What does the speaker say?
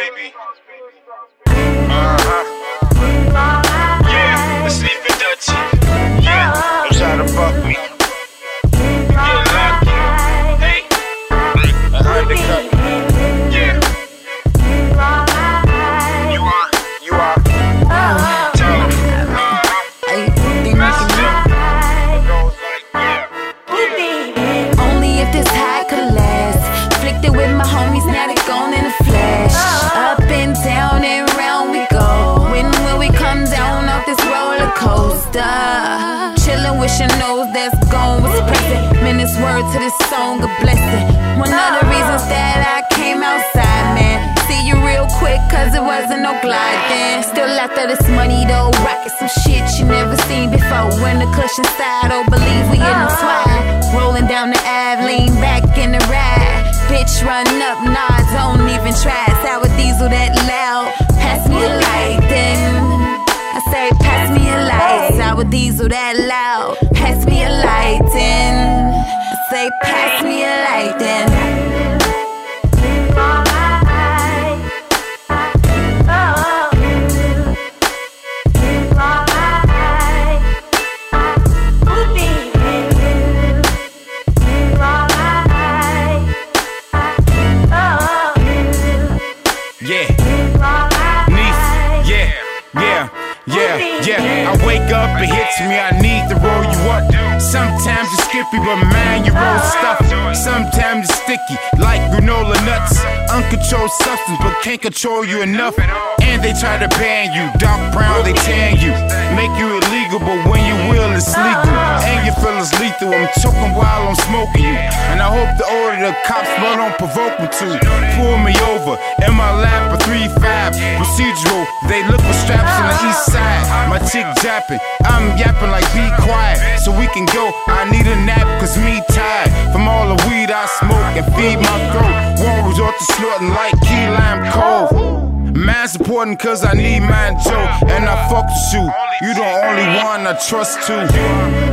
baby. Uh-huh. Yeah, leave it Dutchy. Yeah, don't try to fuck me. Yeah, yeah. Only if this high could last. Flicked it with my homies, now they coaster? Chillin' with your nose that's gone was present. Minutes word to this song, a blessing. One of the reasons that I came outside, man. See you real quick, cause it wasn't no gliding. Still after this money though, rockin' some shit you never seen before. When the cushion side, oh, believe we in the swag. Rolling down the Ave, lean back in the ride. Bitch, run up, nah, don't even try. Sour diesel that diesel that loud. Pass me a light, then. Say, pass me a light, then. Yeah, yeah, yeah, yeah, yeah. I wake up, it hits me, I need to roll you up. Sometimes you're skippy, but man, you roll stuff. Sometimes you're sticky, like granola nuts. Uncontrolled substance, but can't control you enough. And they try to ban you, dark brown, they tan you. Make you illegal, but when you will, it's legal. Your lethal, I'm choking while I'm smoking you. And I hope the order the cops but don't provoke me to. Pull me over, in my lap, a 3-5 procedural. They look for straps on the east side. My chick japping, I'm yapping like be quiet. So we can go, I need a nap, cause me tired. From all the weed I smoke and feed my throat. Won't resort to snorting like key lime cove. Man's important cause I need mine too. And I fuck with you. You the only one I trust to.